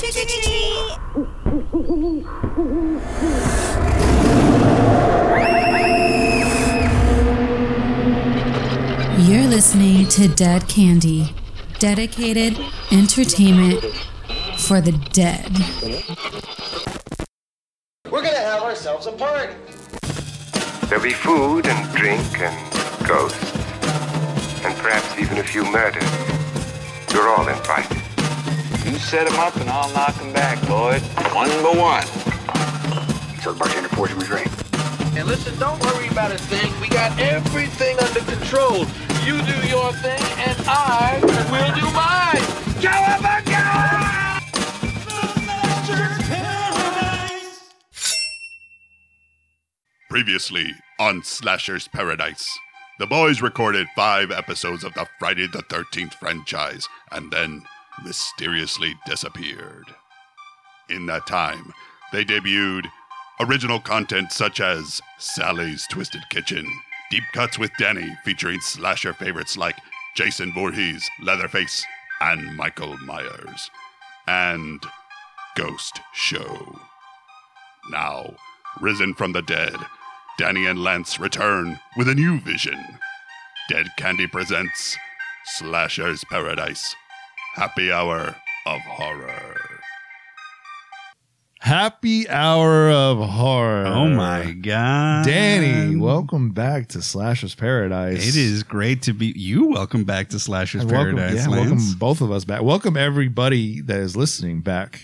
Trick or treat! You're listening to Dead Candy, dedicated entertainment for the dead. We're gonna have ourselves a party. There'll be food and drink and ghosts, and perhaps even a few murders. You're all invited. You set set 'em up and I'll knock knock 'em back, Lloyd. One by one. So the bartender pours him a drink. And listen, don't worry about a thing. We got everything under control. You do your thing, and I will do mine. Cowabunga! Previously on Slasher's Paradise, the boys recorded five episodes of the Friday the 13th franchise and then mysteriously disappeared. In that time, they debuted original content such as Sally's Twisted Kitchen, Deep Cuts with Danny featuring slasher favorites like Jason Voorhees, Leatherface, and Michael Myers, and Ghost Show. Now, risen from the dead, Danny and Lance return with a new vision. Dead Candy presents Slasher's Paradise Happy Hour of Horror. Happy hour of horror. Oh my god. Danny, welcome back to Slasher's Paradise. It is great to be you. Welcome back to Slasher's And welcome, Paradise. yeah, Lance. welcome both of us back. Welcome everybody that is listening back.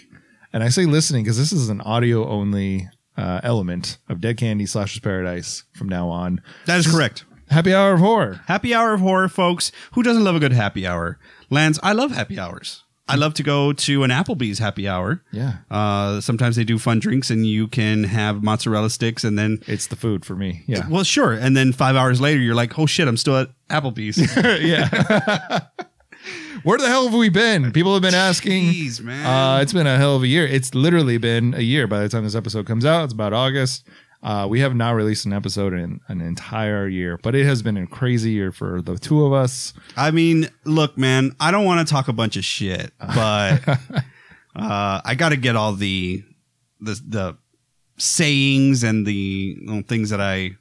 And I say listening because this is an audio only uh, element of Dead Candy Slasher's Paradise from now on. That is correct. Happy hour of horror. Happy hour of horror, folks. Who doesn't love a good happy hour? Lance, I love happy hours. I love to go to an Applebee's happy hour. Yeah. Uh, sometimes they do fun drinks and you can have mozzarella sticks and then It's the food for me. Yeah. well sure and then five hours later you're like oh shit i'm still at applebee's yeah. Where the hell have we been? People have been asking. Jeez, man. Uh, it's been a hell of a year. It's literally been a year by the time this episode comes out. It's about August. Uh, we have not released an episode in an entire year, but it has been a crazy year for the two of us. I mean, look, man, I don't want to talk a bunch of shit, but uh, I got to get all the the the sayings and the you know, things that I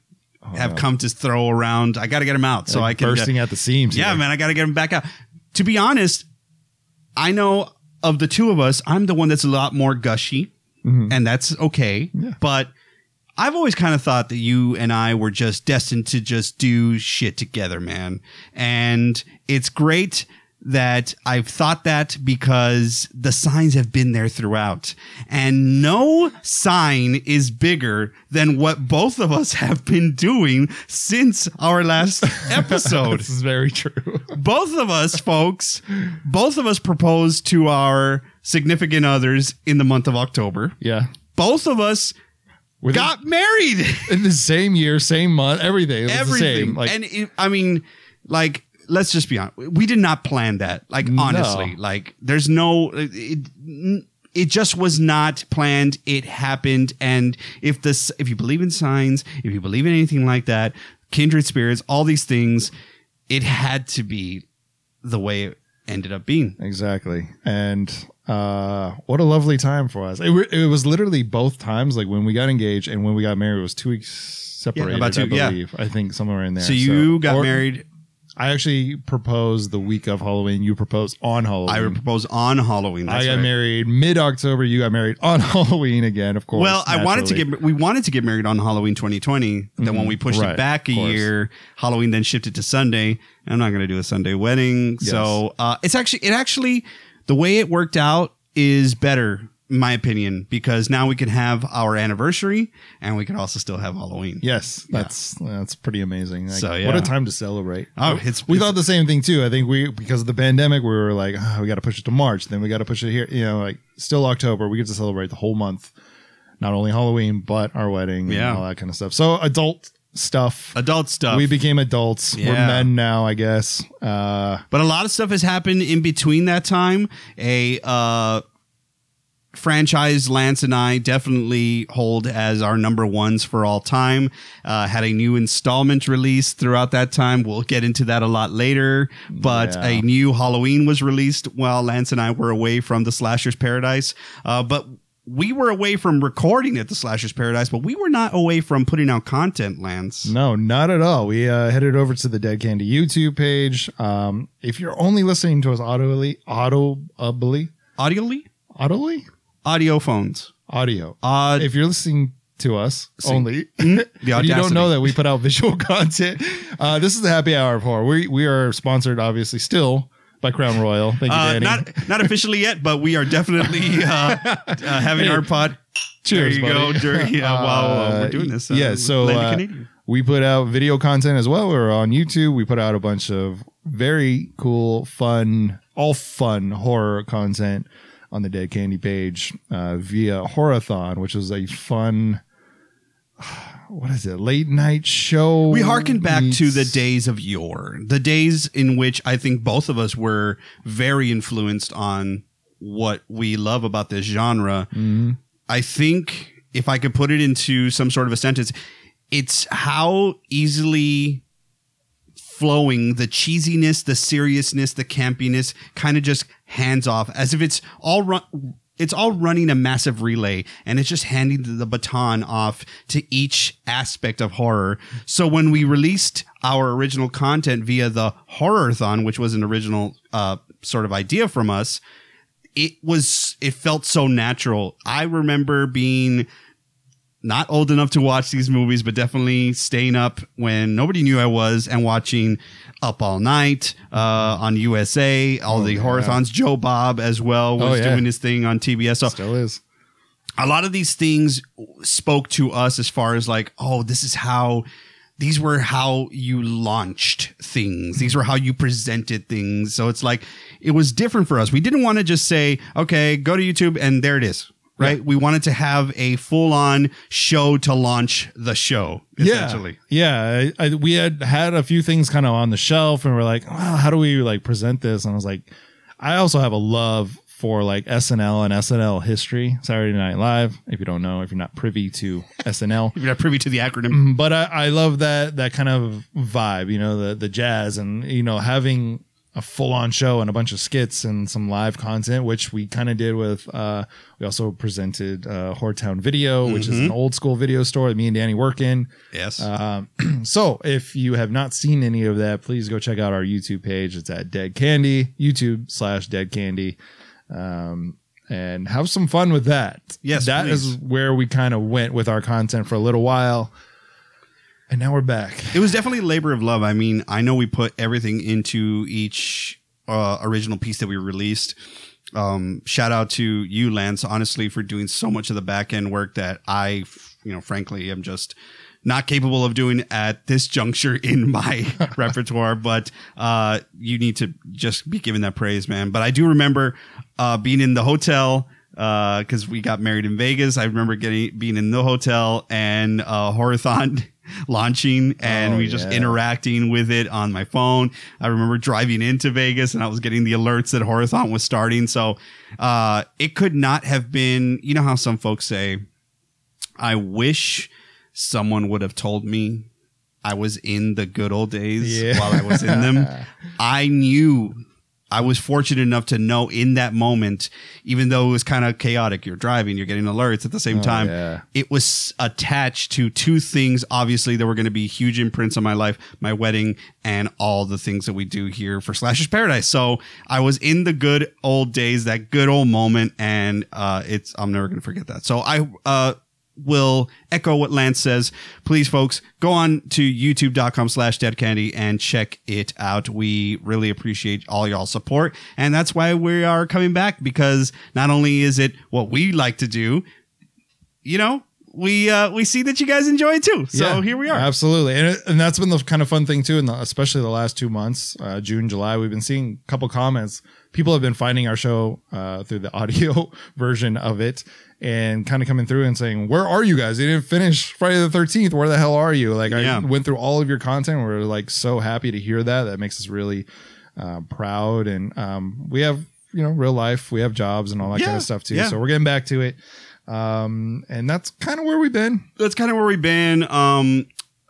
have come to throw around. I got to get them out so I can bursting at the seams. Yeah, here. man, I got to get them back out. To be honest, I know of the two of us, I'm the one that's a lot more gushy, and that's okay. But I've always kind of thought that you and I were just destined to just do shit together, man. And it's great that I've thought that because the signs have been there throughout. And no sign is bigger than what both of us have been doing since our last episode this is very true. both of us, folks, both of us proposed to our significant others in the month of October. yeah. Both of us Within- got married. in the same year, same month, everything. It was the Everything. same. Like, and it, I mean, like, let's just be honest. We did not plan that. Like, No. honestly, like, there's no. It, it just was not planned. It happened, and if this, if you believe in signs, if you believe in anything like that, kindred spirits, all these things, it had to be the way it ended up being. Exactly. And uh what a lovely time for us. It, it was literally both times like when we got engaged and when we got married it was 2 weeks separated about two- I yeah. believe. I think somewhere in there. So you got or- married. I actually proposed the week of Halloween. You proposed on Halloween. I proposed on Halloween. I got right. married mid October. You got married on Halloween again, of course. Well, I wanted to get we wanted to get married on Halloween 2020. Then when we pushed Right, it back a year, Halloween then shifted to Sunday. I'm not going to do a Sunday wedding, so uh, it's actually it actually the way it worked out is better, in my opinion, because now we can have our anniversary and we can also still have Halloween. Yes, that's that's pretty amazing. Like, So, what a time to celebrate. Oh, it's- we it's- thought the same thing too. I think we because of the pandemic, we were like, "Ah, we got to push it to March, then we got to push it here. You know, like still October, we get to celebrate the whole month, not only Halloween but our wedding, Yeah. and all that kind of stuff. So adult stuff. Adult stuff. We became adults. We're men now, I guess. Uh, But a lot of stuff has happened in between that time. A uh, franchise Lance and I definitely hold as our number ones for all time. Uh, had a new installment released throughout that time. We'll get into that a lot later. But Yeah. a new Halloween was released while Lance and I were away from the Slasher's Paradise. Uh, but we were away from recording at the Slasher's Paradise, but we were not away from putting out content, Lance. No, not at all. We uh, headed over to the Dead Candy YouTube page. Um, if you're only listening to us audibly, audibly, Audioly? audibly, Audio phones. audio. Uh, if you're listening to us only, the and you don't know that we put out visual content, uh, this is the happy hour of horror. We we are sponsored, obviously, still by Crown Royal. Thank you, Uh, Danny. not not officially yet, but we are definitely uh, uh, having our pot. Cheers, there you buddy. go. During, yeah, while we're doing this. Yeah, so we put out video content as well. We're on YouTube. We put out a bunch of very cool, fun, all fun horror content on the Dead Candy page uh, via Horrorthon, which was a fun. What is it? Late night show. we harken back to the days of yore, the days in which I think both of us were very influenced on what we love about this genre. Mm-hmm. I think if I could put it into some sort of a sentence, it's how easily flowing the cheesiness, the seriousness, the campiness kind of just hands off as if it's all run it's all running a massive relay and it's just handing the baton off to each aspect of horror. So when we released our original content via the Horrorthon, which was an original uh, sort of idea from us, it was it felt so natural. I remember being not old enough to watch these movies, but definitely staying up when nobody knew I was and watching Up All Night uh, on USA, all the horrorthons. Joe Bob as well was Oh, yeah. doing his thing on TBS. So Still is. a lot of these things spoke to us as far as like, oh, this is how these were how you launched things. These were how you presented things. So it's like it was different for us. We didn't want to just say, okay, go to YouTube and there it is. Right. We wanted to have a full on show to launch the show, essentially. Yeah, I, I, we had had a few things kind of on the shelf, and we're like, well, how do we like present this? And I was like, I also have a love for like SNL and SNL history, Saturday Night Live. If you don't know, if you're not privy to SNL, If you're not privy to the acronym. Mm, but I, I love that that kind of vibe, you know, the the jazz and you know having a full on show and a bunch of skits and some live content, which we kind of did with. uh We also presented uh Horror Town Video, which is an old school video store that me and Danny work in. Yes. Um, so if you have not seen any of that, please go check out our YouTube page. It's at Dead Candy, YouTube slash Dead Candy. Um, and have some fun with that. Yes, that is please. where we kind of went with our content for a little while. And now we're back. It was definitely a labor of love. I mean, I know we put everything into each uh, original piece that we released. Um, shout out to you, Lance, honestly, for doing so much of the back end work that I, you know, frankly, am just not capable of doing at this juncture in my repertoire. But uh, you need to just be given that praise, man. But I do remember uh, being in the hotel because we got married in Vegas. I remember getting being in the hotel and uh, Horrorthon launching, and Oh, we just yeah. interacting with it on my phone. I remember driving into Vegas, and I was getting the alerts that Horrorthon was starting. So uh, it could not have been. You know how some folks say, "I wish someone would have told me." I was in the good old days Yeah. while I was in them. I knew I was fortunate enough to know in that moment, even though it was kind of chaotic, you're driving, you're getting alerts at the same Oh, time. yeah. It was attached to two things, obviously, that were going to be huge imprints on my life my wedding and all the things that we do here for Slashers Paradise. So I was in the good old days, that good old moment, and uh, it's, I'm never going to forget that. So I, uh, will echo what Lance says. Please, folks, go on to youtube.com slash dead candy and check it out. We really appreciate all y'all support. And that's why we are coming back because not only is it what we like to do, you know, we uh we see that you guys enjoy it too. So Yeah, here we are. Absolutely. And, it, and that's been the kind of fun thing too, in the, especially the last two months, uh, June, July, we've been seeing a couple comments. People have been finding our show uh, through the audio version of it and kind of coming through and saying, where are you guys? You didn't finish Friday the 13th. Where the hell are you? Like Yeah. I went through all of your content. We're like so happy to hear that. That makes us really uh, proud. And um, we have you know real life. We have jobs and all that kind of stuff too. yeah. So we're getting back to it. Um, and that's kind of where we've been. That's kind of where we've been. Um,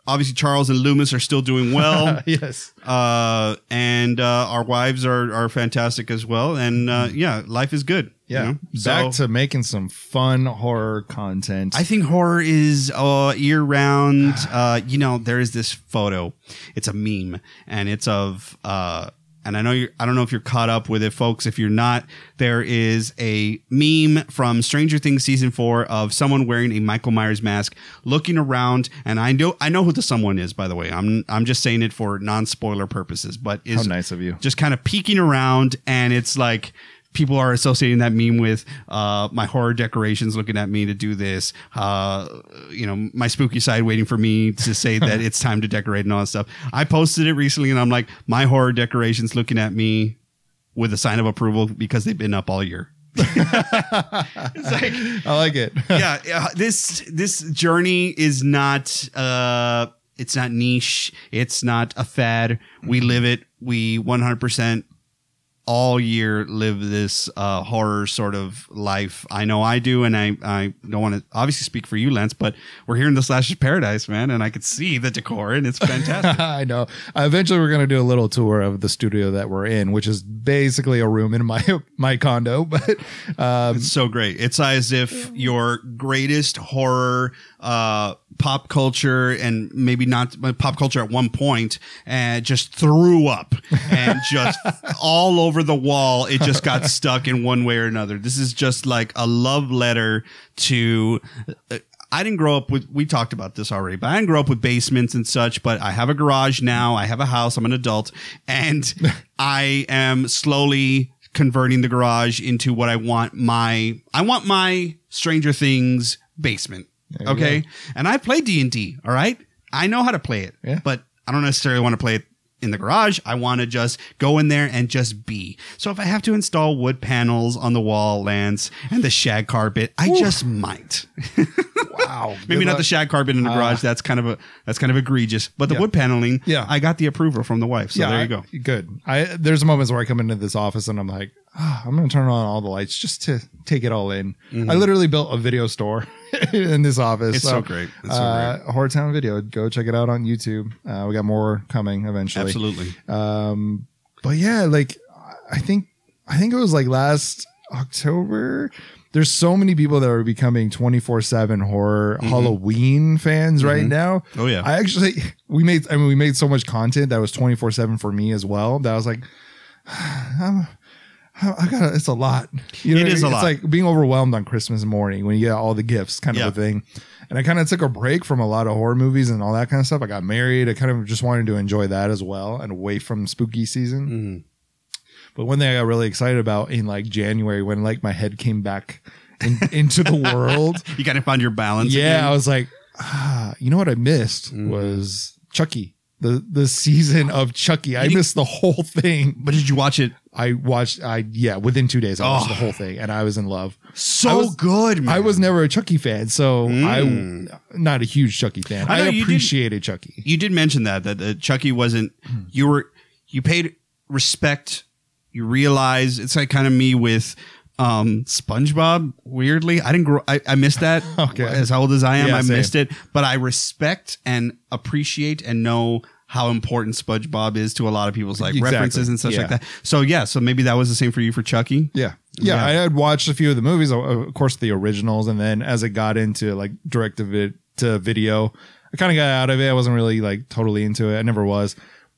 obviously, Charles and Loomis are still doing well. yes. uh, and uh, our wives are are fantastic as well. And uh, yeah, life is good. you Yeah. know? Back So- to making some fun horror content. I think horror is uh, year round. Uh, you know, there is this photo. It's a meme, and it's of. Uh, and I know you. I don't know if you're caught up with it, folks. If you're not, there is a meme from Stranger Things season four of someone wearing a Michael Myers mask, looking around. And I know. I know who the someone is. By the way, I'm. I'm just saying it for non spoiler purposes. But is How nice of you. just kind of peeking around and it's like people are associating that meme with uh, my horror decorations looking at me to do this uh, you know my spooky side waiting for me to say that it's time to decorate and all that stuff i posted it recently and i'm like my horror decorations looking at me with a sign of approval because they've been up all year it's like I like it. yeah, yeah, this this journey is not uh it's not niche, it's not a fad. We live it. We 100% all year live this uh, horror sort of life. I know I do, and I, I don't want to obviously speak for you, Lance, but we're here in the Slasher's Paradise, man, and I could see the decor, and it's fantastic. I know. Uh, eventually, we're going to do a little tour of the studio that we're in, which is basically a room in my my condo. But um, It's so great. It's as if your greatest horror, uh, pop culture, and maybe not pop culture at one point, and just threw up and just all over the wall. It just got stuck in one way or another. This is just like a love letter to. uh, I didn't grow up with, we talked about this already, but I didn't grow up with basements and such, but I have a garage now. I have a house. I'm an adult and I am slowly converting the garage into what I want my, I want my Stranger Things basement. Okay. And I play D and D. All right. I know how to play it, Yeah. but I don't necessarily want to play it in the garage. I want to just go in there and just be. So if I have to install wood panels on the wall, Lance, and the shag carpet, I just might. wow, Maybe not luck. the shag carpet in the garage. that's kind of a that's kind of egregious. But the Yeah. wood paneling, Yeah. I got the approval from the wife. So there you go. Good. I there's moments where I come into this office and I'm like, "Ah, I'm going to turn on all the lights just to take it all in. I literally built a video store in this office. Mm-hmm. It's so great. It's so uh, Horror Town Video. Go check it out on YouTube. Uh, we got more coming eventually. Absolutely. Um, but yeah, like I think I think it was like last October. There's so many people that are becoming 24 seven horror Halloween fans right now. Mm-hmm. Oh, yeah. I actually we made I mean we made so much content that was 24 seven for me as well. That I was like, I'm, I got it's a lot. You It is a it's lot. like being overwhelmed on Christmas morning when you get all the gifts, kind of Yeah. a thing. And I kind of took a break from a lot of horror movies and all that kind of stuff. I got married. I kind of just wanted to enjoy that as well and away from spooky season. Mm-hmm. But one thing I got really excited about in like January when like my head came back in, into the world. You got to find your balance. Yeah, again. I was like, ah, you know what I missed Mm-hmm. was Chucky. The the season of Chucky. I missed the whole thing. But did you watch it? I watched I yeah, within 2 days I watched Oh. the whole thing and I was in love. So I was- good, man. I was never a Chucky fan, so Mm. I not a huge Chucky fan. I I, know you did- appreciated Chucky. You did mention that that uh, Chucky wasn't. You were you paid respect. You realize it's like kind of me with um SpongeBob. Weirdly, I didn't grow. I, I missed that. Okay. as old as I am, Yeah, I same. missed it. But I respect and appreciate and know how important SpongeBob is to a lot of people's like Exactly. references and such Yeah. like that. So yeah, so maybe that was the same for you for Chucky. Yeah. yeah. Yeah. I had watched a few of the movies, of- course the originals, and then as it got into like direct to video, I kind of got out of it. I wasn't really like totally into it. I never was.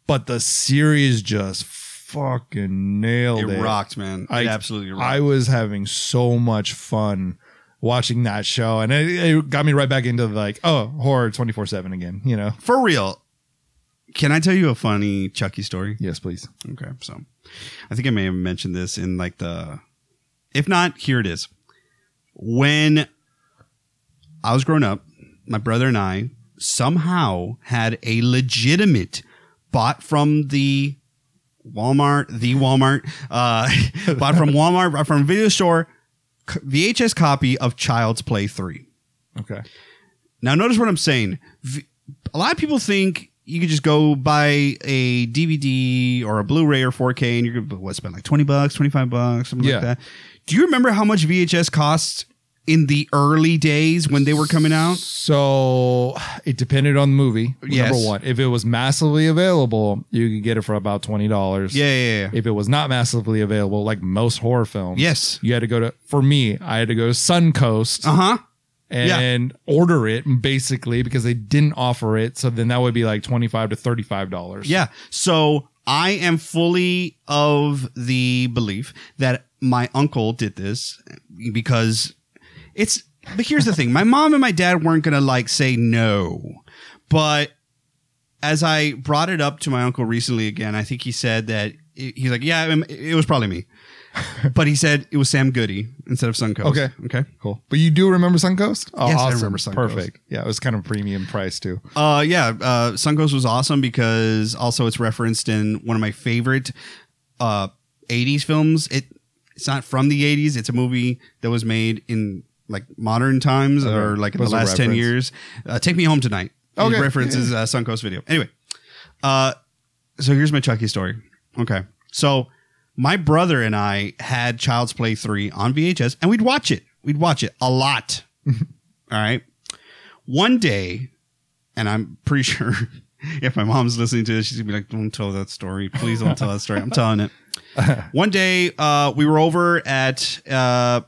But the series just fucking nailed It it. rocked, man. I it absolutely rocked. I was having so much fun watching that show, and it, it got me right back into like, oh, horror twenty four seven again. You know? for real. Can I tell you a funny Chucky story? Yes, please. Okay, so I think I may have mentioned this in like the, if not, here it is. When I was growing up, my brother and I somehow had a legitimate bought from the Walmart, the Walmart, uh, bought from Walmart, bought from a video store, VHS copy of Child's Play 3. Okay. Now, notice what I'm saying. V- a lot of people think you could just go buy a DVD or a Blu-ray or 4K, and you're gonna what spend like twenty bucks, twenty five bucks, something Yeah. like that. Do you remember how much VHS cost in the early days when they were coming out? So it depended on the movie. Yes. Number one, if it was massively available, you could get it for about twenty dollars. Yeah, yeah, yeah. If it was not massively available, like most horror films, Yes. you had to go to. For me, I had to go to Suncoast Uh huh. And order it basically because they didn't offer it. So then that would be like twenty five to thirty five dollars. Yeah. So I am fully of the belief that my uncle did this because it's. But here's the thing: my mom and my dad weren't gonna like say no, but as I brought it up to my uncle recently again, I think he said that he's like, yeah, it was probably me, but he said it was Sam Goody instead of Suncoast. Okay. Okay. Cool. But you do remember Suncoast? Oh, Yes, I remember Suncoast. Perfect. Yeah, it was kind of premium price too. Uh, yeah, uh, Suncoast was awesome because also it's referenced in one of my favorite uh 80s films. It it's not from the 80s. It's a movie that was made in like modern times or like in What's the last 10 years. Uh, Take Me Home Tonight. It Okay. references uh, Suncoast video. Anyway, uh, so here's my Chucky story. Okay. So my brother and I had Child's Play 3 on VHS and we'd watch it. We'd watch it a lot. All right. One day, and I'm pretty sure if my mom's listening to this, she's gonna be like, "Don't tell that story, please don't tell that story." I'm telling it. One day, uh, we were over at uh,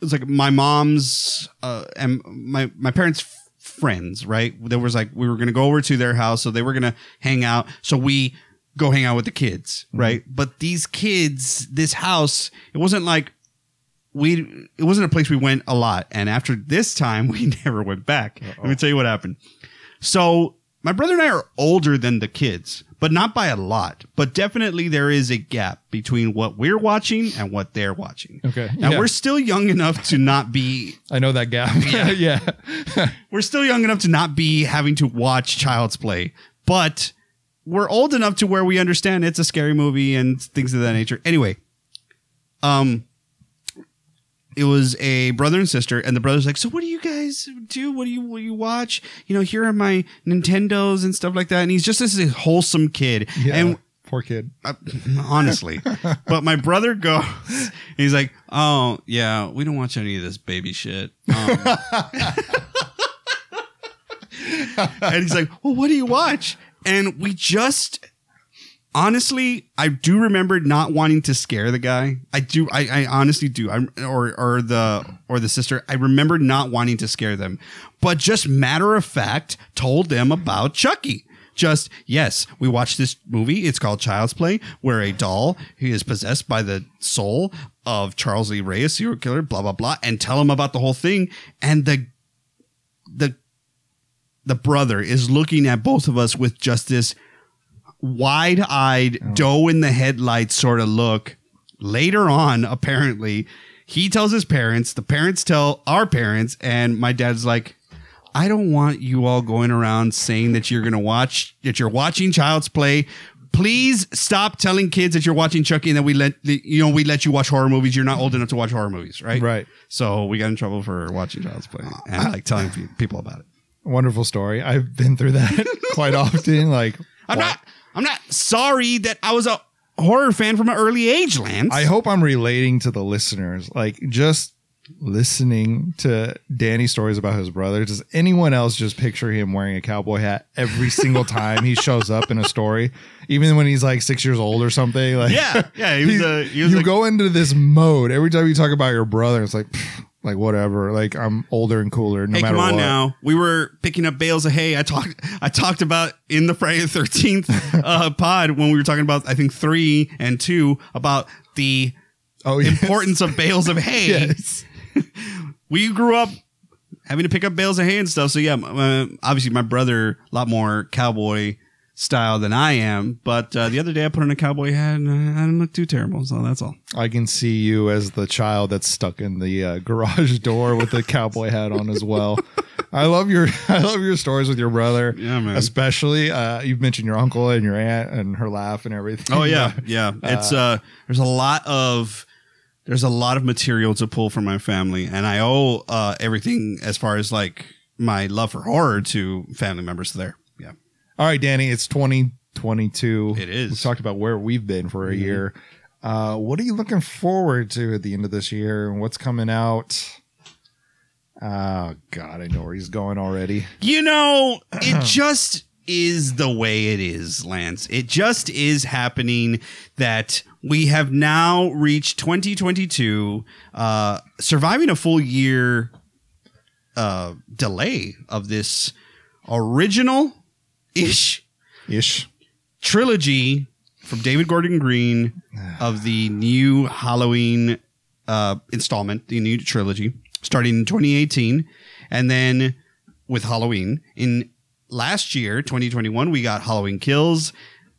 it was like my mom's uh, and my my parents' friends. Right, there was like we were gonna go over to their house, so they were gonna hang out. So we go hang out with the kids, mm-hmm. right? But these kids, this house, it wasn't like we it wasn't a place we went a lot and after this time we never went back let me tell you what happened so my brother and i are older than the kids but not by a lot but definitely there is a gap between what we're watching and what they're watching Okay. now Yeah. we're still young enough to not be I know that gap. Yeah. yeah. we're still young enough to not be having to watch child's play but we're old enough to where we understand it's a scary movie and things of that nature anyway um it was a brother and sister and the brother's like so what do you guys do what do you what do you watch you know here are my nintendos and stuff like that and he's just this wholesome kid Yeah. and Poor kid. uh, honestly. but my brother goes, he's like, oh, yeah, we don't watch any of this baby shit. Um, and he's like, well, what do you watch? And we just, honestly, I do remember not wanting to scare the guy. I do, I, I honestly do. I or or the or the sister. I remember not wanting to scare them, but just matter of fact told them about Chucky. Just yes, we watched this movie. It's called Child's Play, where a doll who is possessed by the soul of Charles Lee Ray, a serial killer. Blah blah blah, and tell him about the whole thing. And the the the brother is looking at both of us with just this wide-eyed doe in the headlights sort of look. Later on apparently he tells his parents the parents tell our parents and my dad's like i don't want you all going around saying that you're gonna watch that you're watching child's play. Please stop telling kids that you're watching chucky and that we let you know we let you watch horror movies. You're not old enough to watch horror movies right? Right. so we got in trouble for watching child's play and like telling people about it Wonderful story. I've been through that quite often. Like, I'm not. I'm not sorry that I was a horror fan from an early age, Lance. I hope I'm relating to the listeners. Like, just listening to Danny's stories about his brother. Does anyone else just picture him wearing a cowboy hat every single time he shows up in a story, even when he's like six years old or something? Like, Yeah, yeah, he was a- he was you like- go into this mode every time you talk about your brother. It's like, pfft, like whatever. Like I'm older and cooler. No hey, matter come on what. now. We were picking up bales of hay. I talked. I talked about in the Friday the Thirteenth uh, pod when we were talking about I think three and two about the Oh, yes. importance of bales of hay. yes. we grew up having to pick up bales of hay and stuff. So yeah, uh, obviously my brother a lot more cowboy style than I am. But uh, the other day I put on a cowboy hat and uh, I didn't look too terrible. So that's all. I can see you as the child that's stuck in the uh, garage door with the cowboy hat on as well. I love your I love your stories with your brother. Yeah, man. Especially uh, you've mentioned your uncle and your aunt and her laugh and everything. Oh yeah, yeah. It's uh, there's a lot of there's a lot of material to pull from my family, and I owe uh everything as far as like my love for horror to family members there. All right, Danny, it's 2022. It is. We've talked about where we've been for a Mhm. year. Uh, what are you looking forward to at the end of this year? and What's coming out? Oh God, I know where he's going already. You know, it just is the way it is, Lance. It just is happening that we have now reached 2022, uh, surviving a full year uh, delay of this original ish Ish. trilogy from David Gordon Green of the new Halloween uh, installment, the new trilogy, starting in 2018, and then with Halloween in last year, 2021, we got Halloween Kills.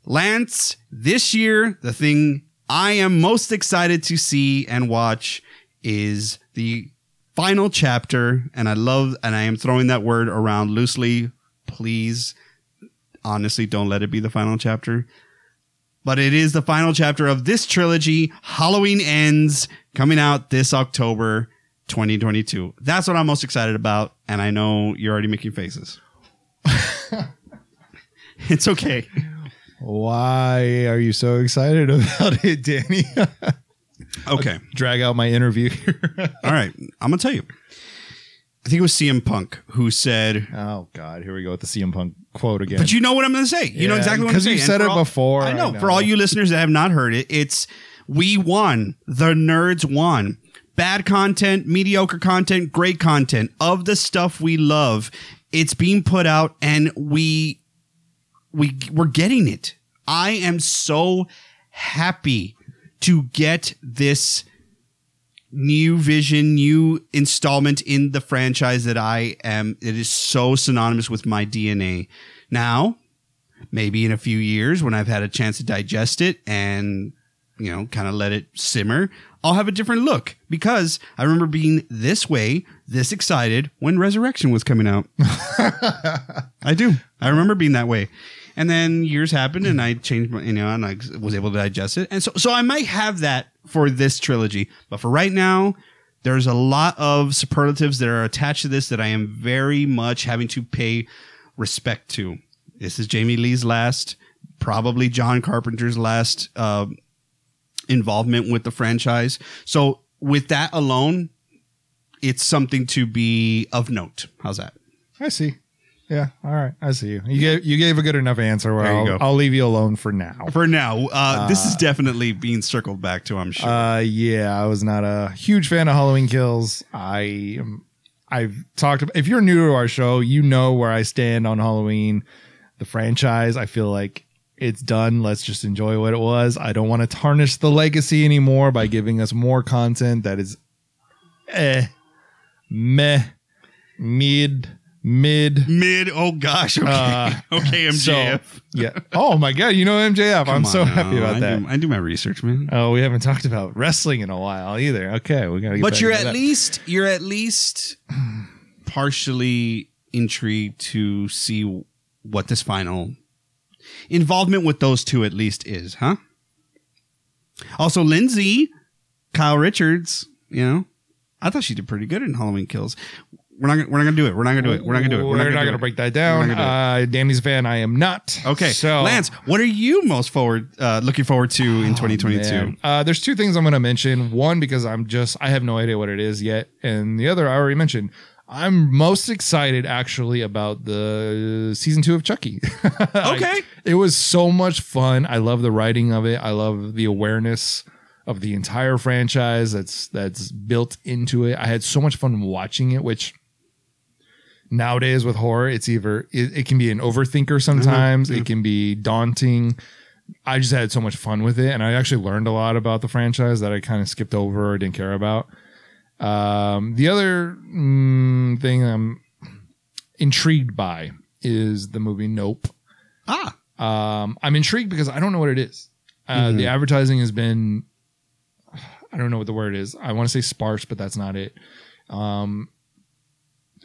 Lance, this year, the thing I am most excited to see and watch is the final chapter, and I love, and I am throwing that word around loosely. Please, honestly, don't let it be the final chapter but it is the final chapter of this trilogy. Halloween ends coming out this October 2022. That's what I'm most excited about. And I know you're already making faces. it's okay. Why are you so excited about it, Danny? Okay. Drag out my interview here. All right. I'm going to tell you. I think it was CM Punk who said, oh God, here we go with the CM Punk quote again. But you know what I'm going to say. You know exactly what I'm because going you to say. said it all- before, I know, I For all you listeners that have not heard it, it's we won. The nerds won. Bad content, mediocre content, great content of the stuff we love. It's being put out and we we we're getting it. I am so happy to get this new vision, new installment in the franchise that I am. It is so synonymous with my DNA. Now, maybe in a few years when I've had a chance to digest it and, you know, kind of let it simmer, I'll have a different look because I remember being this way, this excited when Resurrection was coming out. I do. I remember being that way. And then years happened and I changed my, you know, and I was able to digest it. And so, so I might have that for this trilogy. But for right now, there's a lot of superlatives that are attached to this that I am very much having to pay respect to. This is Jamie Lee's last, probably John Carpenter's last uh, involvement with the franchise. So with that alone, it's something to be of note. How's that? I see. Yeah. All right. I see you. You gave you gave a good enough answer. Where I'll, go. I'll leave you alone for now. For now, uh, this is definitely being circled back to. I'm sure. Uh, yeah, I was not a huge fan of Halloween Kills. I um, I've talked. About, if you're new to our show, you know where I stand on Halloween, the franchise. I feel like it's done. Let's just enjoy what it was. I don't want to tarnish the legacy anymore by giving us more content that is, eh, meh, mid, mid. Mid. Oh gosh. Okay. Uh, okay. MJF. So, yeah. Oh my god, you know MJF. I'm so happy now. about I that. Do, I do my research, man. Oh, we haven't talked about wrestling in a while either. Okay, we gotta. But you're at that. least you're at least partially intrigued to see what this final involvement with those two at least is, huh? Also, Lindsay, Kyle Richards, you know, I thought she did pretty good in Halloween Kills. We're not gonna, we're not gonna do it. We're not gonna do it. We're not gonna do it. We're, not, do gonna it. break that down. gonna Uh, Danny's a fan. I am not. Okay, So Lance, what are you most forward uh, looking forward to in 2022? Man. Uh, there's two things I'm to mention. One because I'm just I have no idea what it is yet, and the other I already mentioned. I'm most excited actually about the season two of Chucky. Okay. it was so much fun. I love the writing of it. I love the awareness of the entire franchise that's that's built into it. I had so much fun watching it, which nowadays with horror, it's either it, it can be an overthinker sometimes, it can be daunting. I just had so much fun with it, and I actually learned a lot about the franchise that I kind of skipped over or didn't care about. Um, the other mm, thing I'm intrigued by is the movie Nope. Ah, Um, I'm intrigued because I don't know what it is. Uh, The advertising has been, I don't know what the word is. I want to say sparse, but that's not it. Um,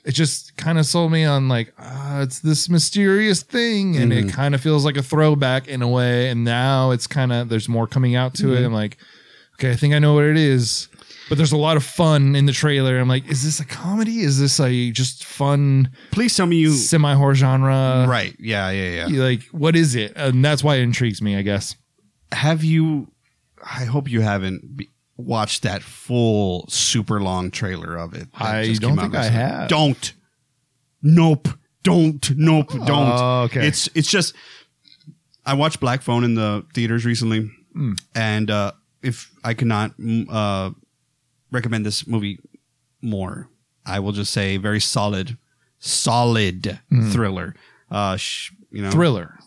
it just kind of sold me on like, uh, it's this mysterious thing, and it kind of feels like a throwback in a way. And now it's kind of there's more coming out to it. I'm like, okay, I think I know what it is. But there's a lot of fun in the trailer. I'm like, is this a comedy? Is this a just fun Please tell me you. semi horror genre? right. Yeah. Yeah. Yeah. Like, what is it? And that's why it intrigues me, I guess. Have you? I hope you haven't watched that full super long trailer of it. I just don't think I have. Don't. Nope. Don't. Nope. Don't. Oh, okay. It's it's just. I watched Black Phone in the theaters recently, Hmm. and uh, if I cannot mm, uh, recommend this movie more, I will just say very solid, solid thriller. Uh, sh- you know. Thriller.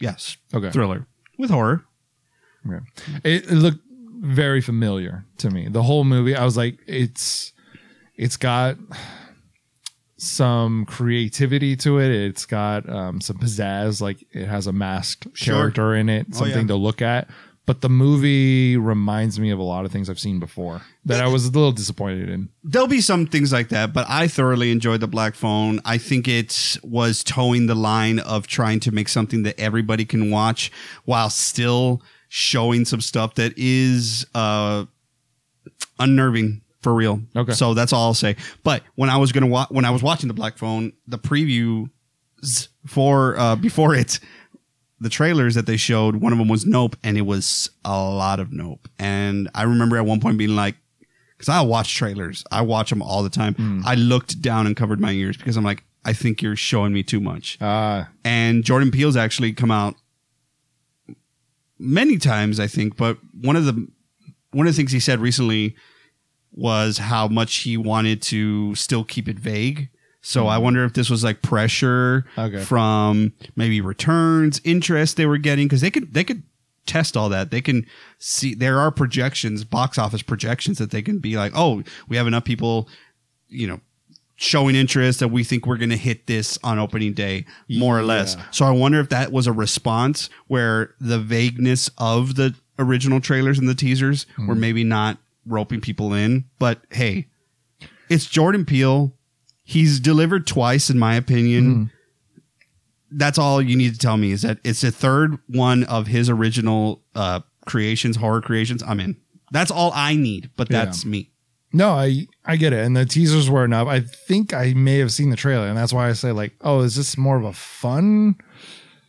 Yes, Okay. thriller with horror. Yeah. It, it looked very familiar to me. The whole movie, I was like, it's it's got some creativity to it. It's got um, some pizzazz. Like it has a masked Sure. character in it, Oh, something yeah. to look at. But the movie reminds me of a lot of things I've seen before that I was a little disappointed in. there'll be some things like that, but I thoroughly enjoyed the Black Phone. I think it was toeing the line of trying to make something that everybody can watch while still showing some stuff that is uh unnerving for real. Okay. So that's all I'll say. But when I was gonna wa- when I was watching the Black Phone, the previews for uh before it the trailers that they showed, one of them was Nope, and it was a lot of Nope. And I remember at one point being like, because I watch trailers, I watch them all the time. I looked down and covered my ears because I'm like, I think you're showing me too much. Uh, And Jordan Peele's actually come out many times, I think. But one of the one of the things he said recently was how much he wanted to still keep it vague. So I mm-hmm. wonder if this was like pressure Okay. from maybe returns, interest they were getting because they could they could test all that. They can see there are projections, box office projections that they can be like, oh, we have enough people, you know, showing interest that we think we're going to hit this on opening day, more or less. Yeah. So I wonder if that was a response where the vagueness of the original trailers and the teasers were Hmm. maybe not roping people in. But hey, it's Jordan Peele. He's delivered twice, in my opinion. Hmm. That's all you need to tell me is that it's the third one of his original uh, creations, horror creations. I'm in. That's all I need, but Yeah. that's me. No, I I get it, and the teasers were enough. I think I may have seen the trailer, and that's why I say like, oh, is this more of a fun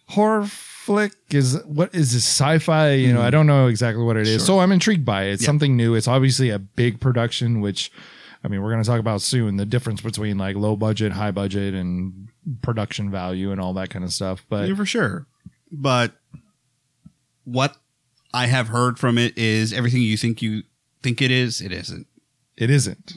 horror flick? Is what is this sci-fi? You know, I hmm. don't know exactly what it is, so I'm intrigued by it. It's Yeah. something new. It's obviously a big production, which I mean, we're going to talk about soon. The difference between like low budget, high budget, and production value, and all that kind of stuff. But Yeah, for sure. But what I have heard from it is everything you think you think it is, it isn't. It isn't.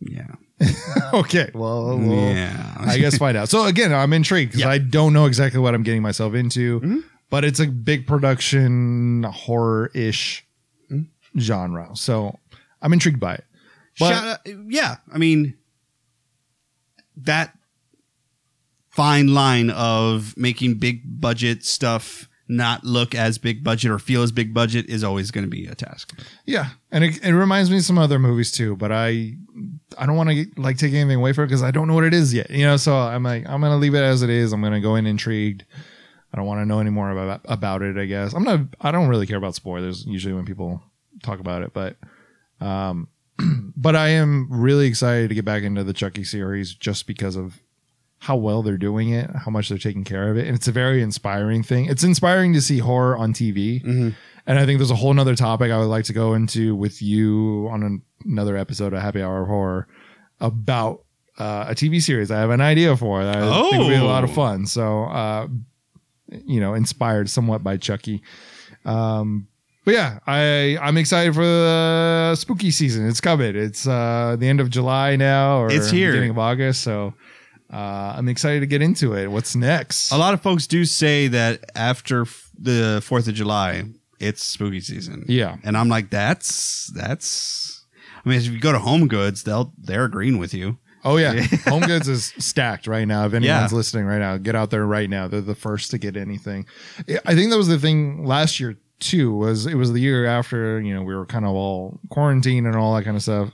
Yeah. okay, well, we'll- yeah. I guess find out. So again, I'm intrigued because Yeah. I don't know exactly what I'm getting myself into, Mm-hmm. but it's a big production horror ish Mm-hmm. genre. So I'm intrigued by it. But out- yeah, I mean that fine line of making big budget stuff not look as big budget or feel as big budget is always going to be a task. yeah, and it, it reminds me of some other movies too. But I I don't want to like take anything away from it because I don't know what it is yet. You know, so I'm like I'm gonna leave it as it is. I'm gonna go in intrigued. I don't want to know any more about about it. I guess I'm not. I don't really care about spoilers usually when people talk about it, but um, but I am really excited to get back into the Chucky series just because of how well they're doing it, how much they're taking care of it, and it's a very inspiring thing. It's inspiring to see horror on TV, and I think there's a whole nother topic I would like to go into with you on an, another episode of Happy Hour of Horror about uh, a TV series I have an idea for that I think would be a lot of Oh. fun. So, uh, you know, inspired somewhat by Chucky. Um, but yeah, I I'm excited for the spooky season. It's coming. It's uh, the end of July now, or It's here. beginning of August. So uh, I'm excited to get into it. What's next? A lot of folks do say that after f- the 4th of July, it's spooky season. Yeah. And I'm like that's that's I mean if you go to Home Goods, they'll they're agreeing with you. Oh yeah, Home Goods is stacked right now. If anyone's Yeah. listening right now, get out there right now. They're the first to get anything. I think that was the thing last year too. Was it was the year after you know we were kind of all quarantined and all that kind of stuff,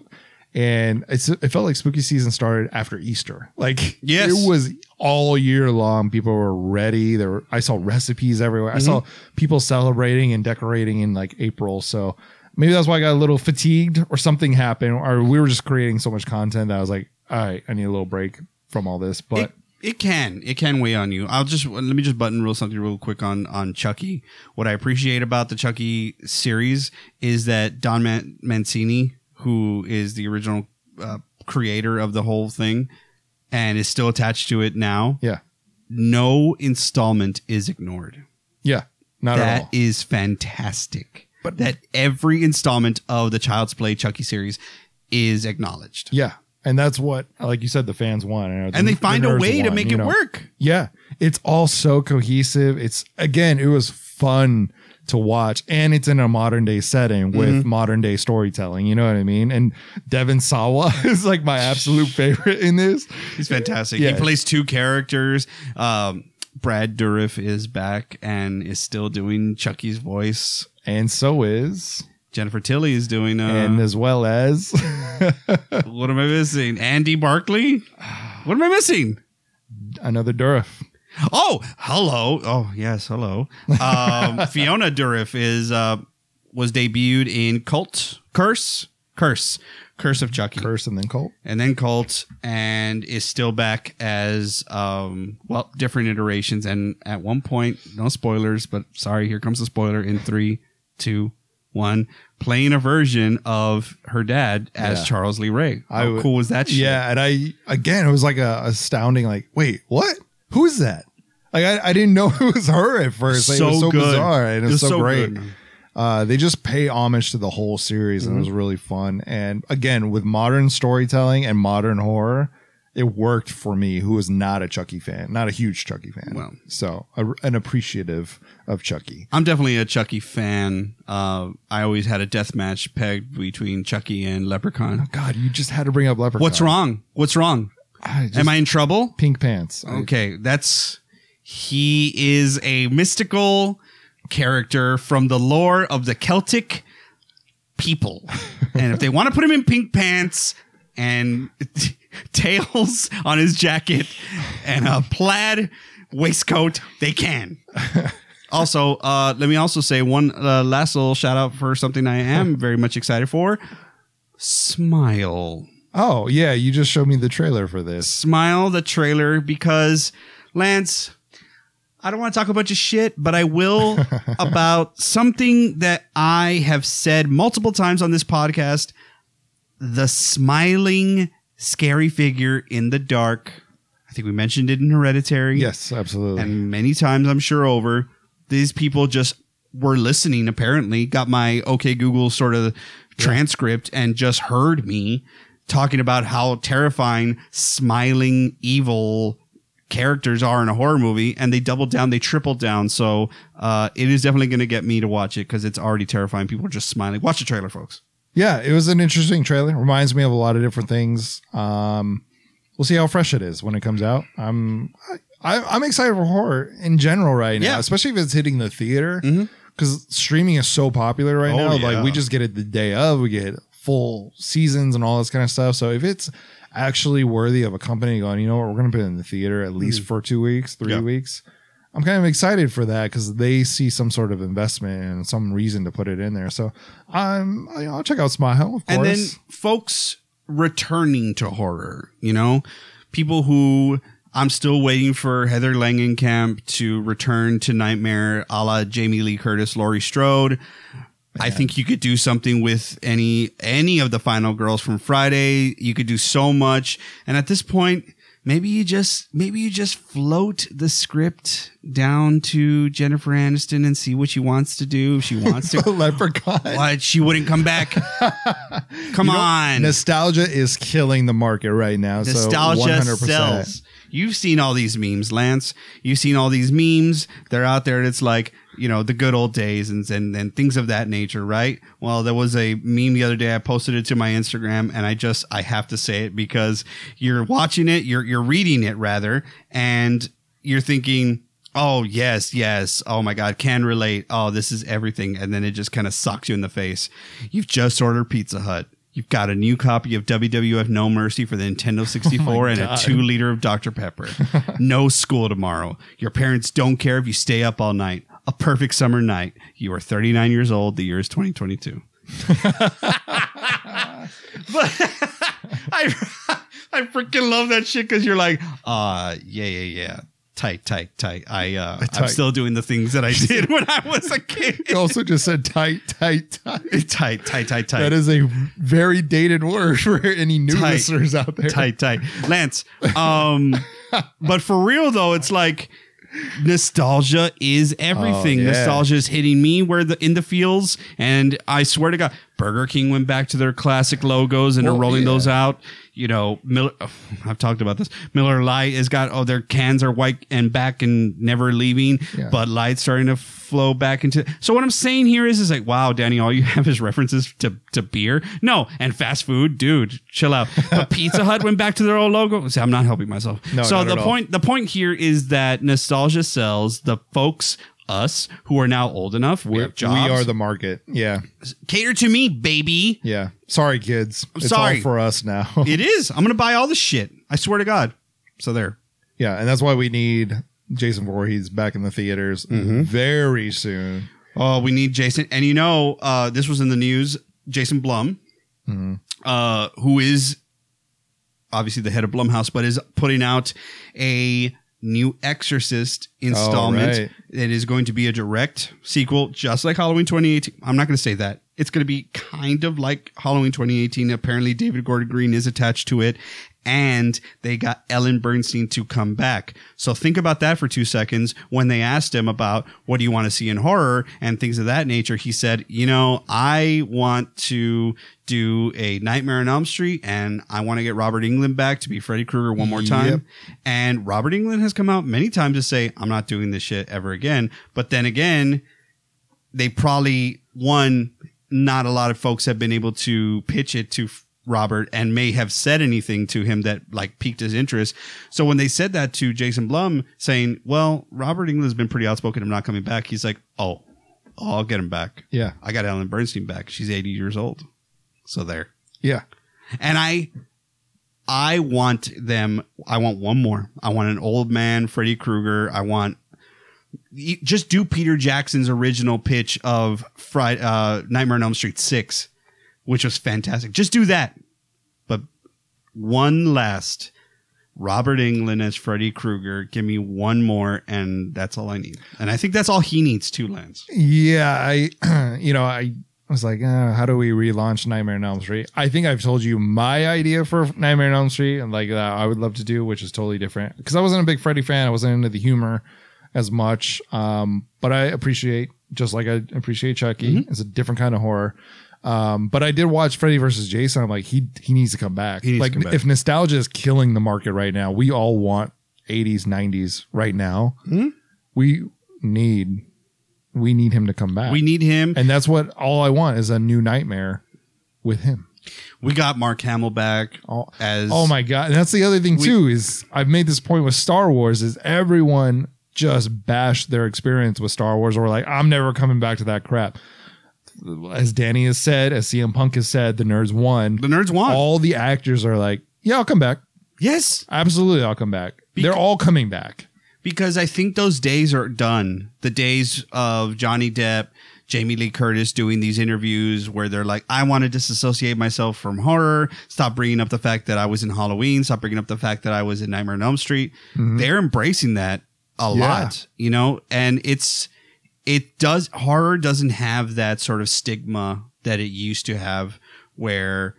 and it's it felt like spooky season started after Easter. Like Yes. it was all year long. People were ready. There were I saw recipes everywhere. I saw Mm-hmm. people celebrating and decorating in like April. So maybe that's why I got a little fatigued or something happened, or we were just creating so much content that I was like, all right, I need a little break from all this. But it, it can it can weigh on you. I'll just let me just button real something real quick on on Chucky. What I appreciate about the Chucky series is that Don Man- Mancini, who is the original uh, creator of the whole thing, and is still attached to it now. yeah, No installment is ignored. yeah, not at all. is fantastic. But that every installment of the Child's Play Chucky series is acknowledged. yeah, and that's what, like you said, the fans want, and, And they find a way to make it know. work. Yeah, it's all so cohesive. It's again, it was fun to watch, and it's in a modern day setting with Mm-hmm. modern day storytelling. You know what I mean? And Devon Sawa is like my absolute favorite in this. He's fantastic. Yeah. He plays two characters. Um, Brad Dourif is back and is still doing Chucky's voice. And so is, Jennifer Tilly is doing. Uh, and as well as, what am I missing? Andy Barclay. What am I missing? another Dourif. Oh, hello. Oh, yes, hello. Um, Fiona Dourif is uh, was debuted in Cult Curse Curse Curse of Chucky. Curse and then Colt. and then Cult, and is still back as um well different iterations. And at one point, no spoilers, but sorry, here comes the spoiler in three, two, one, playing a version of her dad as Yeah. Charles Lee Ray. How cool was that? Shit? Yeah, and I again, it was like a astounding. Like, wait, what? Who is that? Like, I, I didn't know it was her at first. Like, it was so good. bizarre and it was, so, great. good. Uh, they just pay homage to the whole series, and it was Mm-hmm. really fun. And again, with modern storytelling and modern horror, it worked for me, who is not a Chucky fan, not a huge Chucky fan. Well. so a, an appreciative of Chucky. I'm definitely a Chucky fan. Uh, I always had a death match pegged between Chucky and Leprechaun. Oh God, you just had to bring up Leprechaun. What's wrong? What's wrong? I just- Am I in trouble? pink pants? I- Okay, that's he is a mystical character from the lore of the Celtic people. and if they want to put him in pink pants and tails on his jacket and a plaid waistcoat, they can. Also, uh, let me also say one uh, last little shout out for something I am very much excited for. Smile. Oh yeah, you just showed me the trailer for this. Smile the trailer because Lance, I don't want to talk a bunch of shit, but I will about something that I have said multiple times on this podcast the smiling, scary figure in the dark. I think we mentioned it in Hereditary. Yes, absolutely. And many times, I'm sure, over. These people just were listening, apparently, got my OK Google sort of transcript and just heard me talking about how terrifying smiling, evil characters are in a horror movie. And they doubled down, they tripled down. So uh, it is definitely going to get me to watch it because it's already terrifying. People are just smiling. Watch the trailer, folks. yeah, it was an interesting trailer. Reminds me of a lot of different things. Um, we'll see how fresh it is when it comes out. I'm I, I'm excited for horror in general right now, Yeah. especially if it's hitting the theater because streaming is so popular right Oh, now. yeah. Like we just get it the day of, we get full seasons and all this kind of stuff. So if it's actually worthy of a company going, you know what, we're going to put it in the theater at least for two weeks, three Mm. Yeah. weeks. I'm kind of excited for that because they see some sort of investment and some reason to put it in there. So I'm, you know, I'll check out Smile, of course. and then folks returning to horror you know people who i'm still waiting for heather langenkamp to return to nightmare a la jamie lee curtis laurie strode I think you could do something with any any of the final girls from Friday. You could do so much. And at this point, maybe you just maybe you just float the script down to Jennifer Aniston and see what she wants to do. If she wants to Leprechaun. what? She wouldn't come back. Come on. Nostalgia is killing the market right now. Nostalgia so 100%. sells. You've seen all these memes, Lance. You've seen all these memes. They're out there. And it's like, you know, the good old days and, and, and things of that nature, right? Well, there was a meme the other day. I posted it to my Instagram and I just, I have to say it because you're watching it, you're, you're reading it rather, and you're thinking, oh, yes, yes. Oh my God, can relate. Oh, this is everything. And then it just kind of sucks you in the face. You've just ordered Pizza Hut. You've got a new copy of WWF No Mercy for the Nintendo 64 and a two liter of Dr. Pepper. no school tomorrow. Your parents don't care if you stay up all night. A perfect summer night. You are 39 years old. The year is 2022. but I I freaking love that shit because you're like, uh, yeah, yeah, yeah. Tight, tight, tight. I uh I'm still doing the things that I did when I was a kid. You also just said tight, tight, tight. tight, tight, tight, tight. That is a very dated word for any new Tight. listeners out there. tight, tight. Lance. Um, but for real though, it's like nostalgia is oh, everything. Oh, yeah. Nostalgia is hitting me where the in the feels, and I swear to God, Burger King went back to their classic logos and are Well, rolling yeah. those out. You know, Miller. Oh, I've talked about this. Miller Lite has got oh, their cans are white and back and never leaving. Yeah. But Light's starting to flow back into. So what I'm saying here is, is like, wow, Danny, all you have is references to to beer. No, and fast food, dude, chill out. But Pizza Hut went back to their old logo. See, I'm not helping myself. No, so not the at all. point the point here is that nostalgia sells. The folks, us who are now old enough, we We're, have we jobs. are the market. Yeah. cater to me, baby. Yeah. Sorry, kids. It's sorry. all for us now. It is. I'm gonna buy all the shit. I swear to God. So there. yeah. And that's why we need Jason Voorhees back in the theaters Mm-hmm. very soon. Oh, we need Jason. And you know, uh, this was in the news. Jason Blum, Mm-hmm. uh, who is obviously the head of Blumhouse, but is putting out a new Exorcist installment. right. It is going to be a direct sequel, just like Halloween 2018. I'm not going to say that. It's going to be kind of like Halloween 2018. Apparently, David Gordon Green is attached to it. And they got Ellen Burstyn to come back. So think about that for two seconds. When they asked him about what do you want to see in horror and things of that nature, he said, you know, I want to do a Nightmare on Elm Street and I want to get Robert Englund back to be Freddy Krueger one more time. Yep. And Robert Englund has come out many times to say, I'm not doing this shit ever again. But then again, they probably, one, not a lot of folks have been able to pitch it to Robert and may have said anything to him that like piqued his interest. So when they said that to Jason Blum saying, well, Robert Englund's been pretty outspoken. I'm not coming back. He's like, oh, oh I'll get him back. Yeah. I got Ellen Burstyn back. She's 80 years old. So there. Yeah. And I I want them I want one more. I want an old man Freddy Krueger. I want just do Peter Jackson's original pitch of Friday, uh, Nightmare on Elm Street 6, which was fantastic. Just do that. But one last Robert Englund as Freddy Krueger. Give me one more, and that's all I need. And I think that's all he needs too, Lance. Yeah, I, you know, I was like, uh, how do we relaunch Nightmare on Elm Street? I think I've told you my idea for Nightmare on Elm Street and like that I would love to do, which is totally different because I wasn't a big Freddy fan. I wasn't into the humor as much, um, but I appreciate just like I appreciate Chucky. Mm-hmm. It's a different kind of horror. Um, but I did watch Freddy versus Jason. I'm like, he he needs to come back. He needs to like, come back. if nostalgia is killing the market right now, we all want 80s, 90s right now. Hmm? We need we need him to come back. We need him. and that's what all I want is a new nightmare with him. We got Mark Hamill back Oh, as oh my god! And that's the other thing too is I've made this point with Star Wars is everyone just bashed their experience with Star Wars or like I'm never coming back to that crap. As Danny has said, as CM Punk has said, the nerds won. The nerds won. All the actors are like, yeah, I'll come back. Yes. Absolutely, I'll come back. They're all coming back. because I think those days are done. The days of Johnny Depp, Jamie Lee Curtis doing these interviews where they're like, I want to disassociate myself from horror. Stop bringing up the fact that I was in Halloween. Stop bringing up the fact that I was in Nightmare on Elm Street. They're embracing that a Mm-hmm. Lot, you know, and it's, it does, horror doesn't have that sort of stigma that it used to have where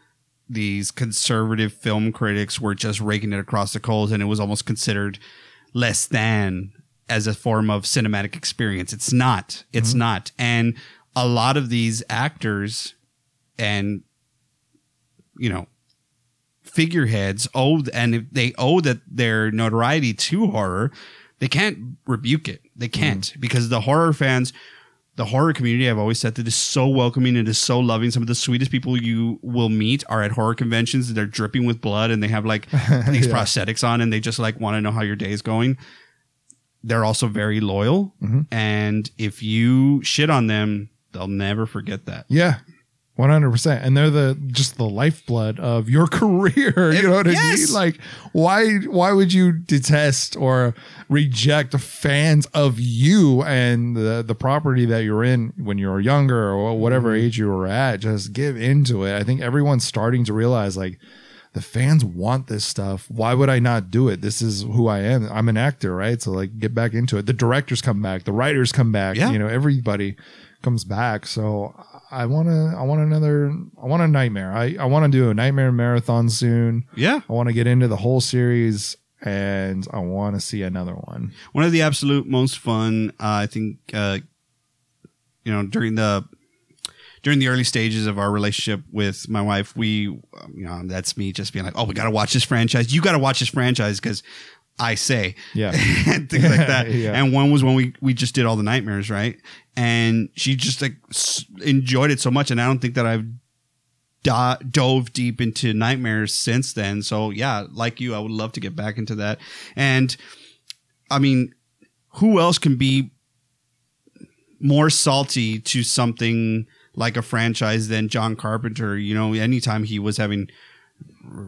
these conservative film critics were just raking it across the coals and it was almost considered less than as a form of cinematic experience. It's not. It's mm-hmm. not. And a lot of these actors and you know figureheads owe and if they owe that their notoriety to horror, they can't rebuke it. They mm-hmm. can't because the horror fans the horror community, I've always said that is so welcoming and is so loving. Some of the sweetest people you will meet are at horror conventions. They're dripping with blood and they have like these prosthetics on and they just like want to know how your day is going. They're also very loyal. Mm-hmm. And if you shit on them, they'll never forget that. Yeah. One hundred percent, and they're the just the lifeblood of your career. You know what I mean? Like, why why would you detest or reject fans of you and the the property that you're in when you were younger or whatever Mm-hmm. age you were at? Just give into it. I think everyone's starting to realize like the fans want this stuff. Why would I not do it? This is who I am. I'm an actor, right? So like get back into it. The directors come back, the writers come back, Yeah. you know, everybody comes back. So I want to I want another I want a nightmare. I I want to do a nightmare marathon soon. Yeah. I want to get into the whole series and I want to see another one. One of the absolute most fun, uh, I think, uh, you know, during the during the early stages of our relationship with my wife, we, you know, that's me just being like, oh, we got to watch this franchise. You got to watch this franchise because I say, Yeah. and things like that. Yeah. And one was when we we just did all the nightmares, right? And she just like s- enjoyed it so much, and I don't think that I've do- dove deep into nightmares since then. So yeah, like you, I would love to get back into that. And I mean, who else can be more salty to something like a franchise than John Carpenter? You know, anytime he was having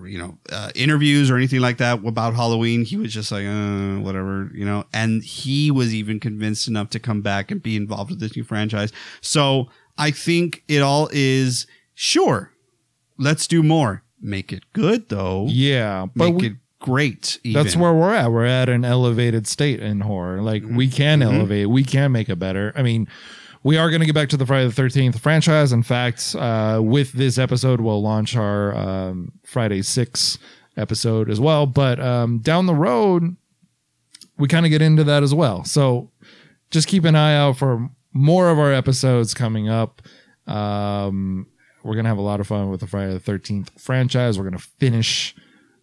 you know uh, interviews or anything like that about Halloween, he was just like uh, whatever, you know. And he was even convinced enough to come back and be involved with this new franchise. So I think it all is sure. Let's do more. Make it good though. Yeah, but Make we- it great. Even. That's where we're at. We're at an elevated state in horror. Like we can elevate, we can make it better. I mean, we are going to get back to the Friday the Thirteenth franchise. In fact, uh, with this episode, we'll launch our um, Friday Six episode as well. But um, down the road, we kind of get into that as well. So just keep an eye out for more of our episodes coming up. Um, we're gonna have a lot of fun with the Friday the Thirteenth franchise. We're gonna finish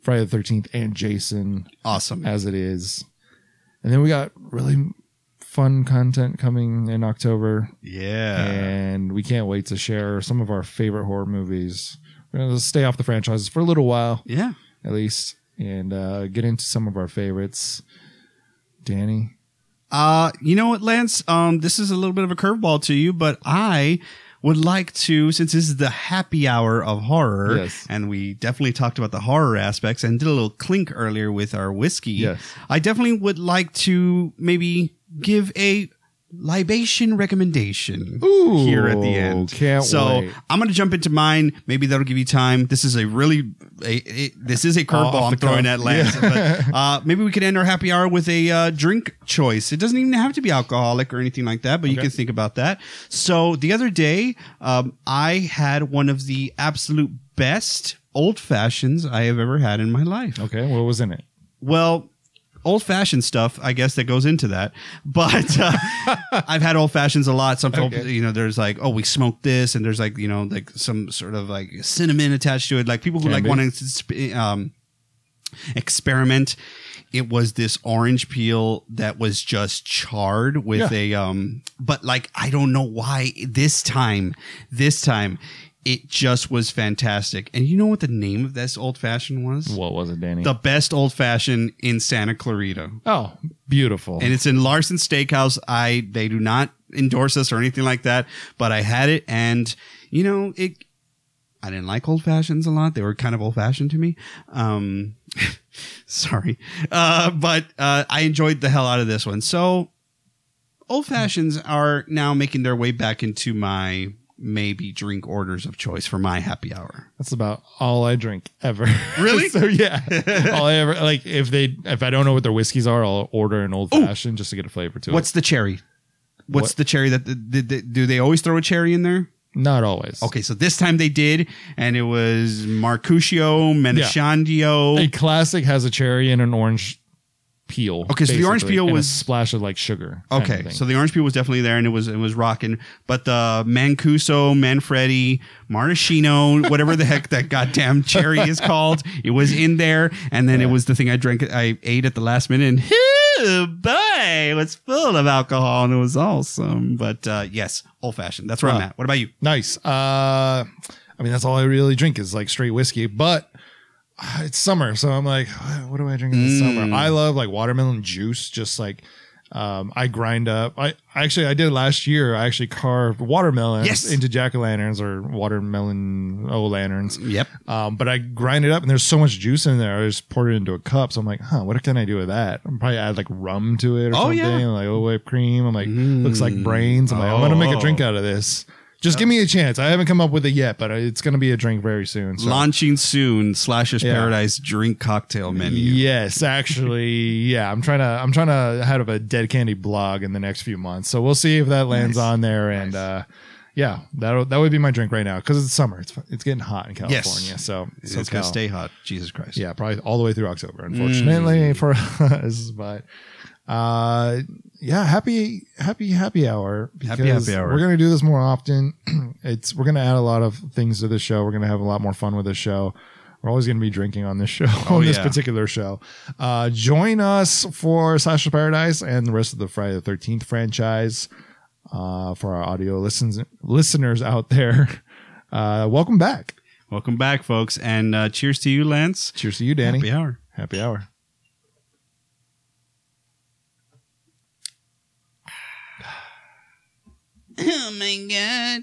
Friday the Thirteenth and Jason awesome. as it is, and then we got really fun content coming in October, Yeah. and we can't wait to share some of our favorite horror movies. We're gonna stay off the franchises for a little while, Yeah. at least, and uh, get into some of our favorites. Danny, Uh, you know what, Lance? Um, this is a little bit of a curveball to you, but I would like to, since this is the happy hour of horror, Yes. and we definitely talked about the horror aspects and did a little clink earlier with our whiskey. Yes. I definitely would like to maybe give a libation recommendation Ooh, here at the end. can't so wait. I'm going to jump into mine. Maybe that'll give you time. This is a really, a, it- this is a curveball I'm throwing cuff. at Lance. But uh, maybe we could end our happy hour with a uh, drink choice. It doesn't even have to be alcoholic or anything like that, but you can think about that. So the other day, um, I had one of the absolute best old fashions I have ever had in my life. okay, what was in it? Well, old fashioned stuff, I guess that goes into that. But uh, I've had old fashions a lot. Some people, Okay. you know, there's like, oh, we smoked this, and there's like, you know, like some sort of like cinnamon attached to it. Like people who Can like want to um, experiment. It was this orange peel that was just charred with Yeah. a um, but like I don't know why this time, this time. It just was fantastic. And you know what the name of this old fashioned was? What was it, Danny? the best old fashioned in Santa Clarita. oh, beautiful. And it's in Larsen Steakhouse. I they do not endorse us or anything like that, but I had it and you know, it I didn't like old fashions a lot. They were kind of old fashioned to me. Um sorry. Uh but uh I enjoyed the hell out of this one. So old fashions are now making their way back into my maybe drink orders of choice for my happy hour. That's about all I drink ever. Really? so yeah, all I ever like if they if I don't know what their whiskeys are, I'll order an old fashioned just to get a flavor to What's it. the cherry? What's What? the cherry that did they, do they always throw a cherry in there? Not always. Okay, so this time they did, and it was Marcusio, Menachandio. A classic has a cherry and an orange peel. Okay, so the orange peel and a was- splash of like sugar. kind of Okay, so the orange peel was definitely there, and it was it was rocking. But the Mancuso, Manfredi, Maraschino, whatever the heck that goddamn cherry is called, it was in there. And then it was the thing I drank, I ate at the last minute, and oh boy, it was full of alcohol, and it was awesome. But uh, yes, old fashioned. That's where I'm at. What about you? nice. Uh, I mean that's all I really drink is like straight whiskey, but. It's summer, so I'm like, what do I drink in the Mm. summer? I love like watermelon juice, just like Um, I grind up. I actually I did last year. I actually carved watermelons Yes. into jack o' lanterns or watermelon o lanterns. Yep. Um, but I grind it up and there's so much juice in there. I just poured it into a cup. So I'm like, huh, what can I do with that? I'm probably add like rum to it or Oh, something. yeah. Like a whipped cream. I'm like, looks like brains. I'm like, I'm gonna make a drink Oh. out of this. Just give me a chance. I haven't come up with it yet, but it's gonna be a drink very soon. So. Launching soon, Slashers Yeah. Paradise drink cocktail menu. Yes, actually, yeah. I'm trying to I'm trying to have of a dead candy blog in the next few months. So we'll see if that lands Nice. on there. And uh, yeah, that that would be my drink right now because it's summer. It's it's getting hot in California. Yes. So It's gonna stay hot. Jesus Christ. Yeah, probably all the way through October. Unfortunately Mm. for us, but uh, yeah, happy happy happy hour. Happy happy hour. We're gonna do this more often. it's we're gonna add a lot of things to the show. We're gonna have a lot more fun with the show. We're always going to be drinking on this show, on this yeah. particular show. Uh, join us for Slasher Paradise and the rest of the Friday the 13th franchise. Uh, for our audio listens, listeners out there, uh, welcome back. Welcome back, folks, and uh, cheers to you, Lance. Cheers to you, Danny. Happy hour. Happy hour. Oh my god.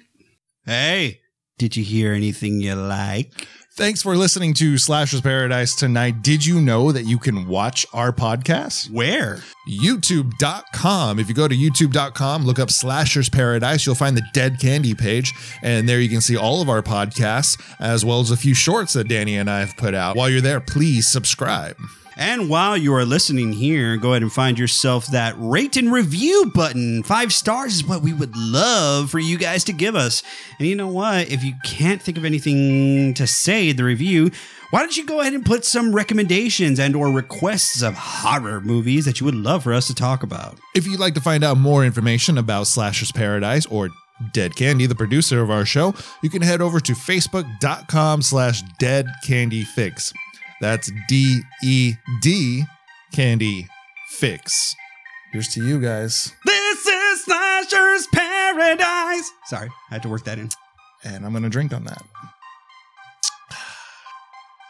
Hey, did you hear anything you like? Thanks for listening to Slashers Paradise tonight. Did you know that you can watch our podcast? Where? YouTube.com. If you go to YouTube.com, look up Slashers Paradise, you'll find the Dead Candy page. And there you can see all of our podcasts, as well as a few shorts that Danny and I have put out. While you're there, please subscribe. And while you are listening here, go ahead and find yourself that rate and review button. Five stars is what we would love for you guys to give us. And you know what? If you can't think of anything to say in the review, why don't you go ahead and put some recommendations and or requests of horror movies that you would love for us to talk about? If you'd like to find out more information about Slashers Paradise or Dead Candy, the producer of our show, you can head over to facebook.com slash dead candy fix. That's D E D Candy Fix. Here's to you guys. This is Slashers Paradise. Sorry, I had to work that in. And I'm going to drink on that.